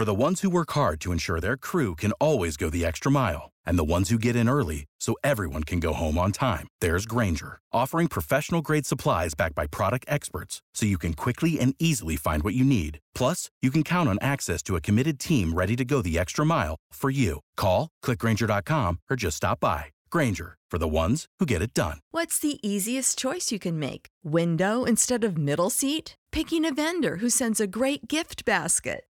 For the ones who work hard to ensure their crew can always go the extra mile, and the ones who get in early so everyone can go home on time, there's Granger, offering professional grade supplies backed by product experts so you can quickly and easily find what you need. Plus, you can count on access to a committed team ready to go the extra mile for you. Call, clickgranger.com, or just stop by. Granger, for the ones who get it done. What's the easiest choice you can make? Window instead of middle seat? Picking a vendor who sends a great gift basket?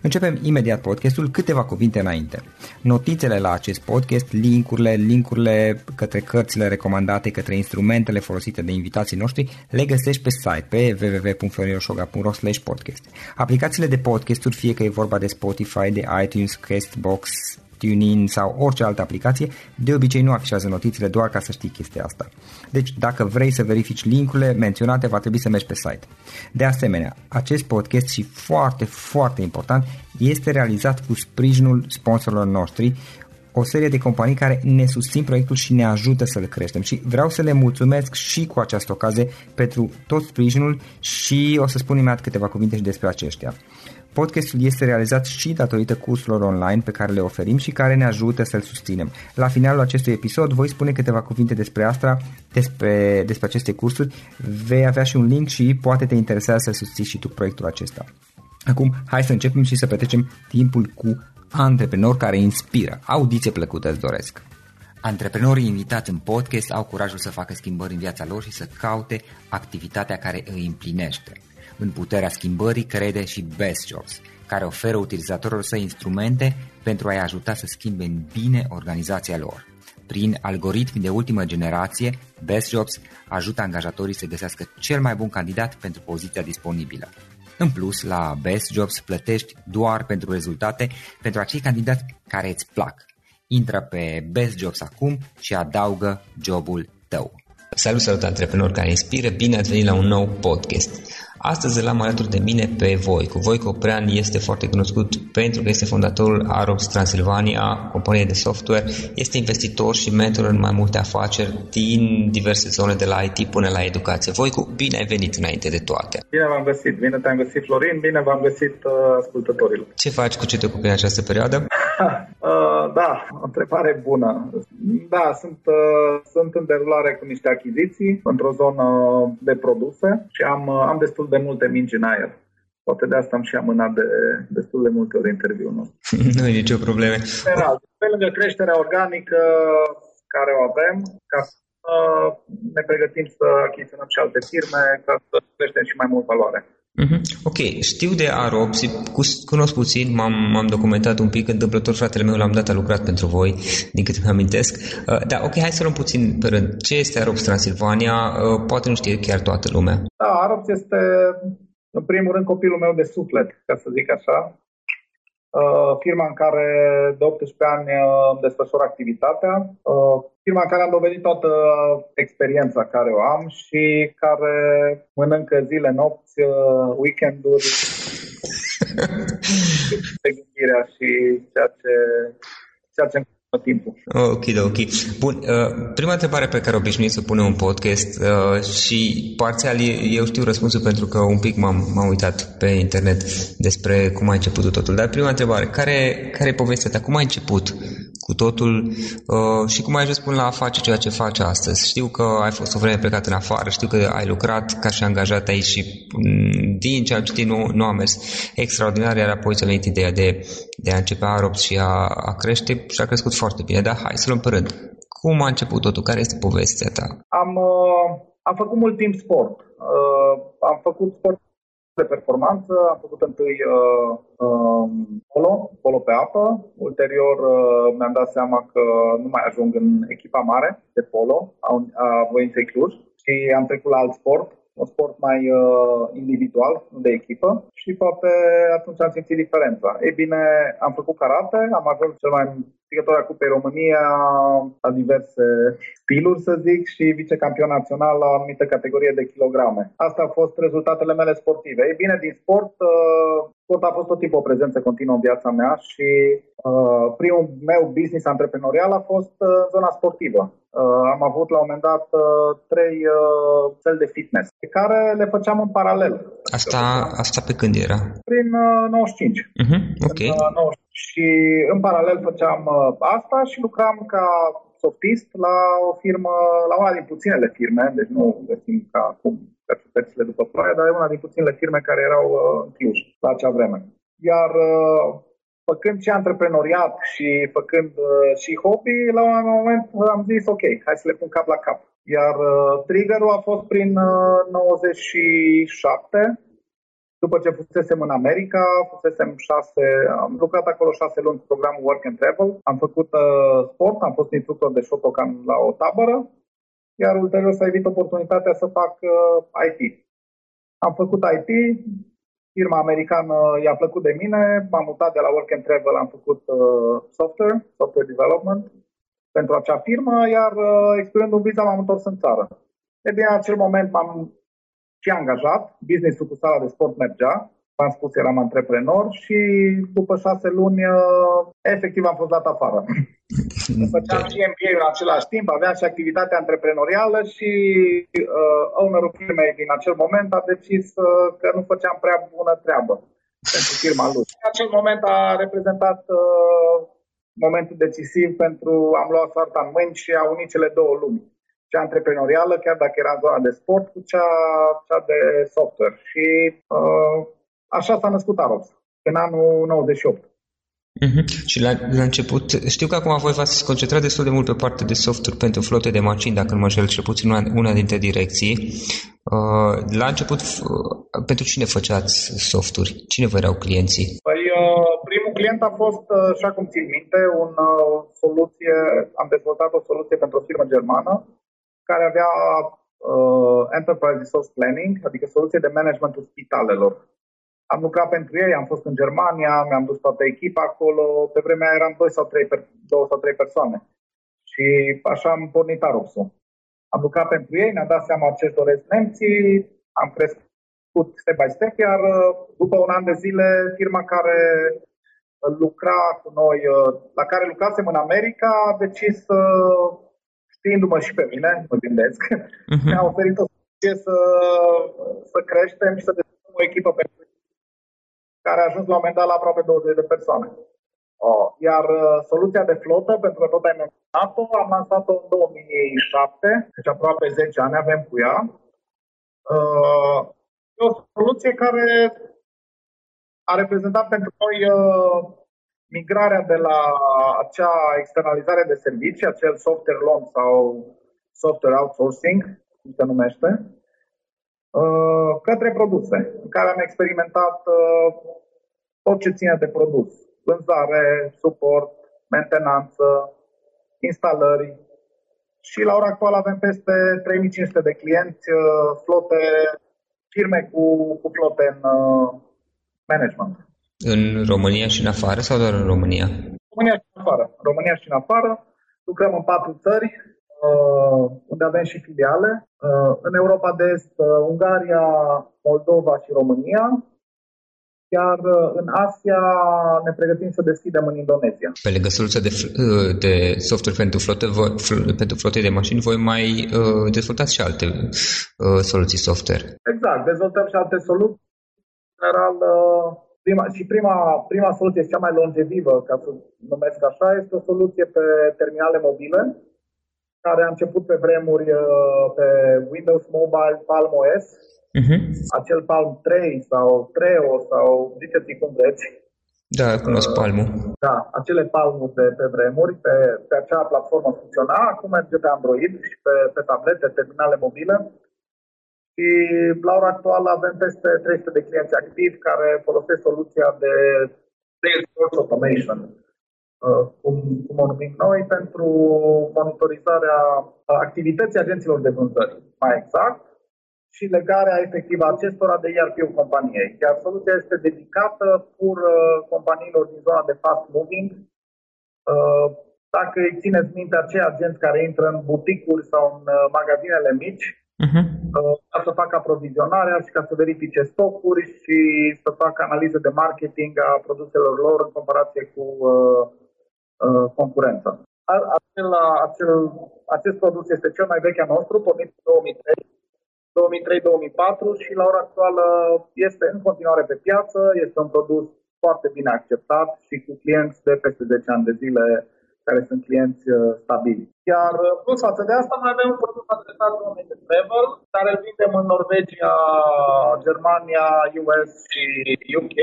Începem imediat podcastul câteva cuvinte înainte. Notițele la acest podcast, linkurile, linkurile către cărțile recomandate, către instrumentele folosite de invitații noștri, le găsești pe site pe www.florinosoga.ro podcast. Aplicațiile de podcasturi, fie că e vorba de Spotify, de iTunes, Castbox, TuneIn sau orice altă aplicație, de obicei nu afișează notițele doar ca să știi chestia asta. Deci dacă vrei să verifici linkurile menționate, va trebui să mergi pe site. De asemenea, acest podcast și foarte, foarte important, este realizat cu sprijinul sponsorilor noștri, o serie de companii care ne susțin proiectul și ne ajută să-l creștem și vreau să le mulțumesc și cu această ocazie pentru tot sprijinul și o să spun imediat câteva cuvinte și despre aceștia. Podcastul este realizat și datorită cursurilor online pe care le oferim și care ne ajută să-l susținem. La finalul acestui episod voi spune câteva cuvinte despre asta, despre, despre aceste cursuri, vei avea și un link și poate te interesează să susții și tu proiectul acesta. Acum, hai să începem și să petrecem timpul cu antreprenori care inspiră. Audiție plăcută îți doresc! Antreprenorii invitați în podcast au curajul să facă schimbări în viața lor și să caute activitatea care îi împlinește. În puterea schimbării crede și Best Jobs, care oferă utilizatorilor săi instrumente pentru a-i ajuta să schimbe în bine organizația lor. Prin algoritmi de ultimă generație, Best Jobs ajută angajatorii să găsească cel mai bun candidat pentru poziția disponibilă. În plus, la Best Jobs plătești doar pentru rezultate pentru acei candidați care îți plac. Intră pe Best Jobs acum și adaugă jobul tău. Salut, salut antreprenori care inspiră, bine ați venit la un nou podcast. Astăzi îl am alături de mine pe Voico. Voico Prean este foarte cunoscut pentru că este fondatorul Arops Transilvania, companie de software, este investitor și mentor în mai multe afaceri din diverse zone de la IT până la educație. Voico, bine ai venit înainte de toate. Bine v-am găsit, bine te-am găsit Florin, bine v-am găsit uh, ascultătorilor. Ce faci, cu ce te ocupi în această perioadă? uh, da, o întrebare bună. Da, sunt, uh, sunt în derulare cu niște achiziții într-o zonă de produse și am, uh, am destul de multe mingi în aer. Poate de asta am și amânat de destul de multe ori interviul nostru. nu e nicio problemă. General, pe lângă creșterea organică care o avem, ca ne pregătim să achiziționăm și alte firme ca să creștem și mai mult valoare. Mm-hmm. Ok, știu de Arops, cunosc puțin, m-am, m-am documentat un pic, întâmplător fratele meu l-am dat, a lucrat pentru voi, din câte mi amintesc. Uh, da, ok, hai să luăm puțin pe rând. Ce este Arops Transilvania? Uh, poate nu știe chiar toată lumea. Da, Arops este, în primul rând, copilul meu de suflet, ca să zic așa. Uh, firma în care de 18 ani uh, îmi desfășor activitatea, uh, firma în care am dovedit toată experiența care o am și care mănâncă zile, nopți, weekenduri, de gândirea și ceea ce, ceea ce timpul. Ok, ok. Bun, uh, prima întrebare pe care obișnuit să punem un podcast uh, și parțial eu știu răspunsul pentru că un pic m-am, m-am uitat pe internet despre cum a început totul. Dar prima întrebare, care, care e povestea ta? Cum a început? Cu totul uh, și cum ai ajuns până la a face ceea ce faci astăzi. Știu că ai fost o vreme plecat în afară, știu că ai lucrat ca și angajat aici și mm, din ce am citit nu, nu a mers extraordinar, iar apoi ți-a venit ideea de, de a începe Arops și a, a crește și a crescut foarte bine. Dar hai să luăm pe rând. Cum a început totul? Care este povestea ta? Am, uh, am făcut mult timp sport. Uh, am făcut sport de performanță, am făcut întâi uh, uh, polo, polo pe apă, ulterior uh, mi-am dat seama că nu mai ajung în echipa mare de polo a, a Voinței Cluj și am trecut la alt sport, un sport mai uh, individual, nu de echipă și poate atunci am simțit diferența. Ei bine, am făcut karate, am ajuns cel mai câștigător a Cupei România la diverse stiluri, să zic, și vicecampion național la o anumită categorie de kilograme. Asta au fost rezultatele mele sportive. Ei bine, din sport, uh, sport a fost tot timpul o prezență continuă în viața mea și uh, primul meu business antreprenorial a fost uh, în zona sportivă. Uh, am avut la un moment dat uh, trei uh, cel de fitness pe care le făceam în paralel. Asta, asta pe când era? Prin uh, 95. Uh-huh, ok. În, uh, 95. Și în paralel făceam uh, asta și lucram ca softist la o firmă, la una din puținele firme, deci nu găsim ca acum cărțile după ploaie, dar e una din puținele firme care erau uh, în Cluj la acea vreme. Iar uh, făcând și antreprenoriat și făcând și hobby, la un moment am zis ok, hai să le pun cap la cap. Iar triggerul a fost prin 97, după ce fusesem în America, fusesem șase, am lucrat acolo șase luni cu programul Work and Travel, am făcut uh, sport, am fost instructor de Shotokan la o tabără, iar ulterior s-a evit oportunitatea să fac uh, IT. Am făcut IT, firma americană i-a plăcut de mine, m-am mutat de la Work and Travel, am făcut uh, software, software development pentru acea firmă, iar uh, expirând un visa m-am întors în țară. E bine, în acel moment m-am și angajat, business-ul cu sala de sport mergea, v-am spus, eram antreprenor și după șase luni, uh, efectiv, am fost dat afară. Făceam și MBA în același timp, aveam și activitatea antreprenorială și uh, ownerul firmei din acel moment a decis uh, că nu făceam prea bună treabă pentru firma lui. În acel moment a reprezentat uh, momentul decisiv pentru am luat soarta în mâini și a unit cele două lumi cea antreprenorială, chiar dacă era în zona de sport, cu cea, cea de software. Și uh, așa s-a născut Arops, în anul 98. Uh-huh. Și la, la început, știu că acum voi v-ați concentrat destul de mult pe partea de software pentru flote de mașini, dacă nu mă înșel, cel puțin una, una dintre direcții. Uh, la început, uh, pentru cine făceați softuri? Cine vă erau clienții? Păi, uh, primul client a fost, uh, așa cum țin minte, un, uh, soluție, am dezvoltat o soluție pentru o firmă germană care avea uh, Enterprise Resource Planning, adică soluție de managementul spitalelor. Am lucrat pentru ei, am fost în Germania, mi-am dus toată echipa acolo, pe vremea eram 2 sau 3, per, 2 sau 3 persoane. Și așa am pornit Aroxul. Am lucrat pentru ei, ne-am dat seama ce își doresc nemții, am crescut step by step, iar uh, după un an de zile, firma care lucra cu noi, uh, la care lucrasem în America, a decis să știindu-mă și pe mine, mă gândesc, uh-huh. mi-a oferit o soluție să, să creștem și să dezvoltăm o echipă pentru care a ajuns la un moment dat la aproape 20 de persoane. Oh, iar uh, soluția de flotă, pentru că tot ai menționat-o, am lansat-o în 2007, deci aproape 10 ani avem cu ea. Uh, e o soluție care a reprezentat pentru noi uh, migrarea de la acea externalizare de servicii, acel software loan sau software outsourcing, cum se numește, uh, către produse, în care am experimentat uh, tot ce ține de produs. Vânzare, suport, mentenanță, instalări. Și la ora actuală avem peste 3500 de clienți, flote, firme cu, cu flote în management. În România și în afară sau doar în România? România și în afară. România și în afară. Lucrăm în patru țări, uh, unde avem și filiale. Uh, în Europa de Est, uh, Ungaria, Moldova și România. Iar în Asia ne pregătim să deschidem în Indonezia. Pe lângă soluția de, de software pentru flote, voi, pentru flote de mașini, voi mai uh, dezvoltați și alte uh, soluții software. Exact, dezvoltăm și alte soluții. În general, uh, prima, și prima, prima soluție, cea mai longevivă, ca să numesc așa, este o soluție pe terminale mobile, care a început pe vremuri uh, pe Windows Mobile Palm OS, uh-huh. Mhm. acel Palm 3 sau Treo sau ziceți cum vreți. Da, cunosc Palmul. Da, acele palmuri de pe vremuri, pe, pe acea platformă funcționa, acum merge pe Android și pe, pe tablete, terminale mobile și la ora actuală avem peste 300 de clienți activi care folosesc soluția de Salesforce Automation, uh, cum, cum o numim noi, pentru monitorizarea activității agenților de vânzări, mai exact, și legarea efectivă acestora de ERP-ul companiei. Iar soluția este dedicată pur uh, companiilor din zona de fast moving. Uh, dacă îi țineți minte acei agenți care intră în buticuri sau în magazinele mici, uh-huh. ca să facă aprovizionarea și ca să verifice stocuri și să facă analize de marketing a produselor lor în comparație cu uh, uh, concurența. Acel, acel, acest produs este cel mai vechi al nostru, pornit în 2003, 2003-2004 și la ora actuală este în continuare pe piață, este un produs foarte bine acceptat și cu clienți de peste 10 ani de zile care sunt clienți uh, stabili. Iar uh, plus față de asta mai avem un produs adresat oamenii de travel, care îl vindem în Norvegia, Germania, US și UK.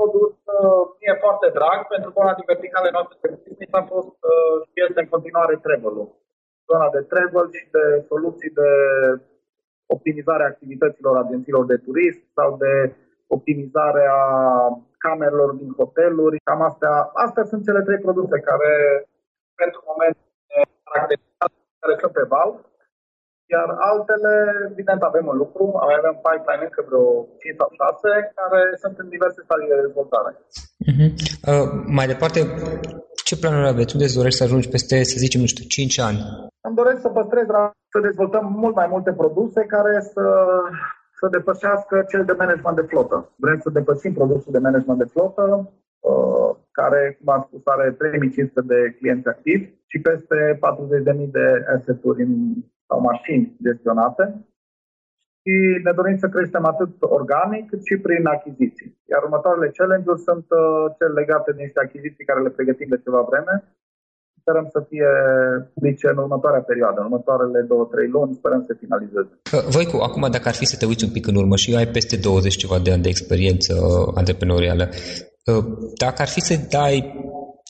Produs uh, e foarte drag, pentru că una din verticale noastre de business a fost și este în continuare travel-ul. Zona de travel și de soluții de optimizare a activităților agențiilor de turism sau de optimizare a camerelor din hoteluri. Cam astea, astea sunt cele trei produse care pentru moment caracterizate care sunt pe val, iar altele, evident, avem în lucru, avem pipeline încă vreo 5 sau 6, care sunt în diverse stadii de dezvoltare. Uh-huh. Uh, mai departe, ce planuri aveți? Unde îți dorești să ajungi peste, să zicem, nu știu, 5 ani? Îmi doresc să păstrez, să dezvoltăm mult mai multe produse care să să depășească cel de management de flotă. Vrem să depășim produsul de management de flotă, Uh, care, cum am spus, are 3500 de clienți activi și peste 40.000 de asset-uri sau mașini gestionate. Și ne dorim să creștem atât organic cât și prin achiziții. Iar următoarele challenge-uri sunt uh, cele legate de niște achiziții care le pregătim de ceva vreme. Sperăm să fie publice în următoarea perioadă, în următoarele două, trei luni, sperăm să finalizeze. Voicu, acum dacă ar fi să te uiți un pic în urmă și ai peste 20 ceva de ani de experiență antreprenorială, dacă ar fi să dai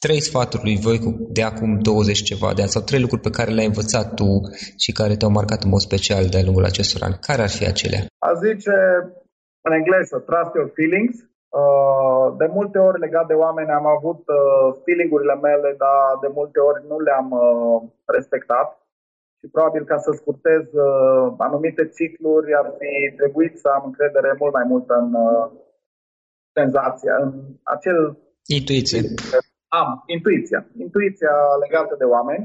trei sfaturi lui Voicu de acum 20 ceva de ani sau trei lucruri pe care le-ai învățat tu și care te-au marcat în mod special de-a lungul acestor ani, care ar fi acelea? A zice în engleză, trust your feelings. Uh, de multe ori legat de oameni am avut uh, feeling-urile mele, dar de multe ori nu le-am uh, respectat și probabil ca să scurtez anumite cicluri ar fi trebuit să am încredere mult mai mult în senzația, în acel... Intuiție. Am, intuiția. Intuiția legată de oameni.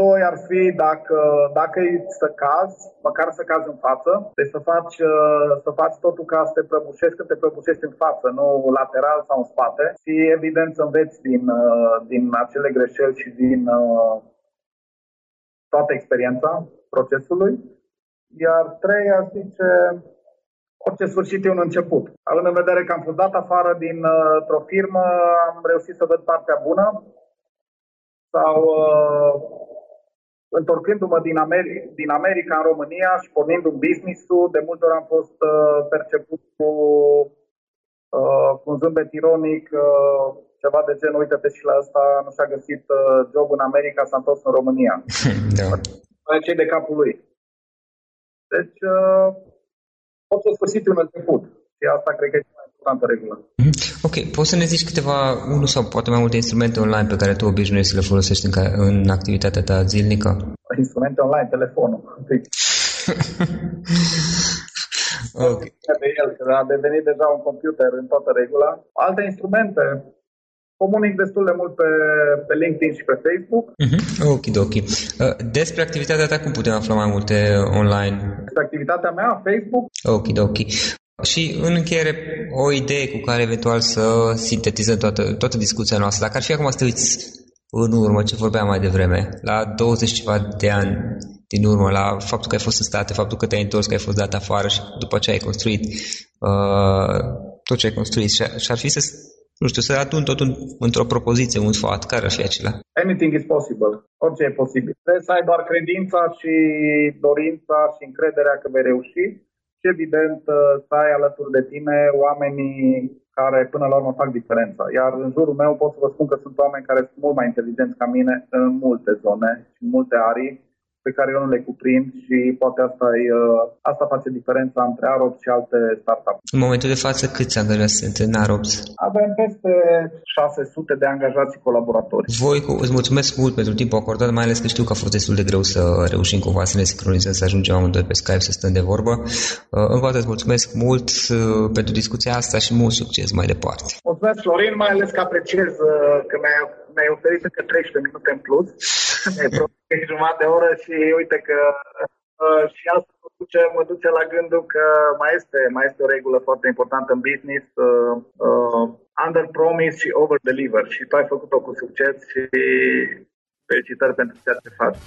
Doi ar fi dacă, dacă e să cazi, măcar să cazi în față, deci să faci, să faci totul ca să te prăbușești când te prăbușești în față, nu lateral sau în spate și evident să înveți din, din acele greșeli și din toată experiența procesului. Iar trei, aș zice, orice sfârșit e un început. Având în vedere că am fost dat afară dintr-o uh, firmă, am reușit să văd partea bună sau uh, întorcându-mă din, Ameri- din America în România și pornind un business-ul, de multe ori am fost uh, perceput cu, uh, cu un zâmbet ironic, uh, ceva de genul, uite-te și la asta, nu și-a găsit uh, job în America, s-a întors în România. da. cei de capul lui. Deci, uh, orice sfârșit un început. Și asta cred că e cea mai importantă regulă. Mhm. Ok, poți să ne zici câteva, unul sau poate mai multe instrumente online pe care tu obișnuiești să le folosești în, în activitatea ta zilnică? Instrumente online, telefonul. ok. De el, că a devenit deja un computer în toată regula. Alte instrumente, comunic destul de mult pe, pe LinkedIn și pe Facebook. Uh-huh. Ok, ok. Uh, despre activitatea ta, cum putem afla mai multe online? Despre activitatea mea, Facebook. Ok, ok. Și în încheiere, o idee cu care eventual să sintetizăm toată, toată discuția noastră. Dacă ar fi acum să te uiți în urmă, ce vorbeam mai devreme, la 20 ceva de ani din urmă, la faptul că ai fost în state, faptul că te-ai întors, că ai fost dat afară și după ce ai construit uh, tot ce ai construit și, și ar fi să nu știu, să adun totul într-o propoziție, un sfat, care ar fi acela? Anything is possible. Orice e posibil. Trebuie să ai doar credința și dorința și încrederea că vei reuși și evident să ai alături de tine oamenii care până la urmă fac diferența. Iar în jurul meu pot să vă spun că sunt oameni care sunt mult mai inteligenți ca mine în multe zone și în multe arii pe care eu nu le cuprind și poate asta, e, uh, asta face diferența între Arops și alte startup. În momentul de față, câți angajați sunt în Arops? Avem peste 600 de angajați și colaboratori. Voi îți mulțumesc mult pentru timpul acordat, mai ales că știu că a fost destul de greu să reușim cumva să ne sincronizăm, să ajungem amândoi pe Skype, să stăm de vorbă. Uh, încă o dată îți mulțumesc mult uh, pentru discuția asta și mult succes mai departe. Mulțumesc, Florin, mai ales că apreciez că mi-ai, mi-ai oferit încă 13 minute în plus. Mi jumătate de oră și uite că uh, și asta mă duce, mă duce la gândul că mai este, mai este o regulă foarte importantă în business, uh, uh, under promise și over deliver și tu ai făcut-o cu succes și felicitări pentru ceea ce faci.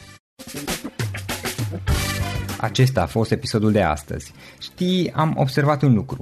Acesta a fost episodul de astăzi. Știi, am observat un lucru.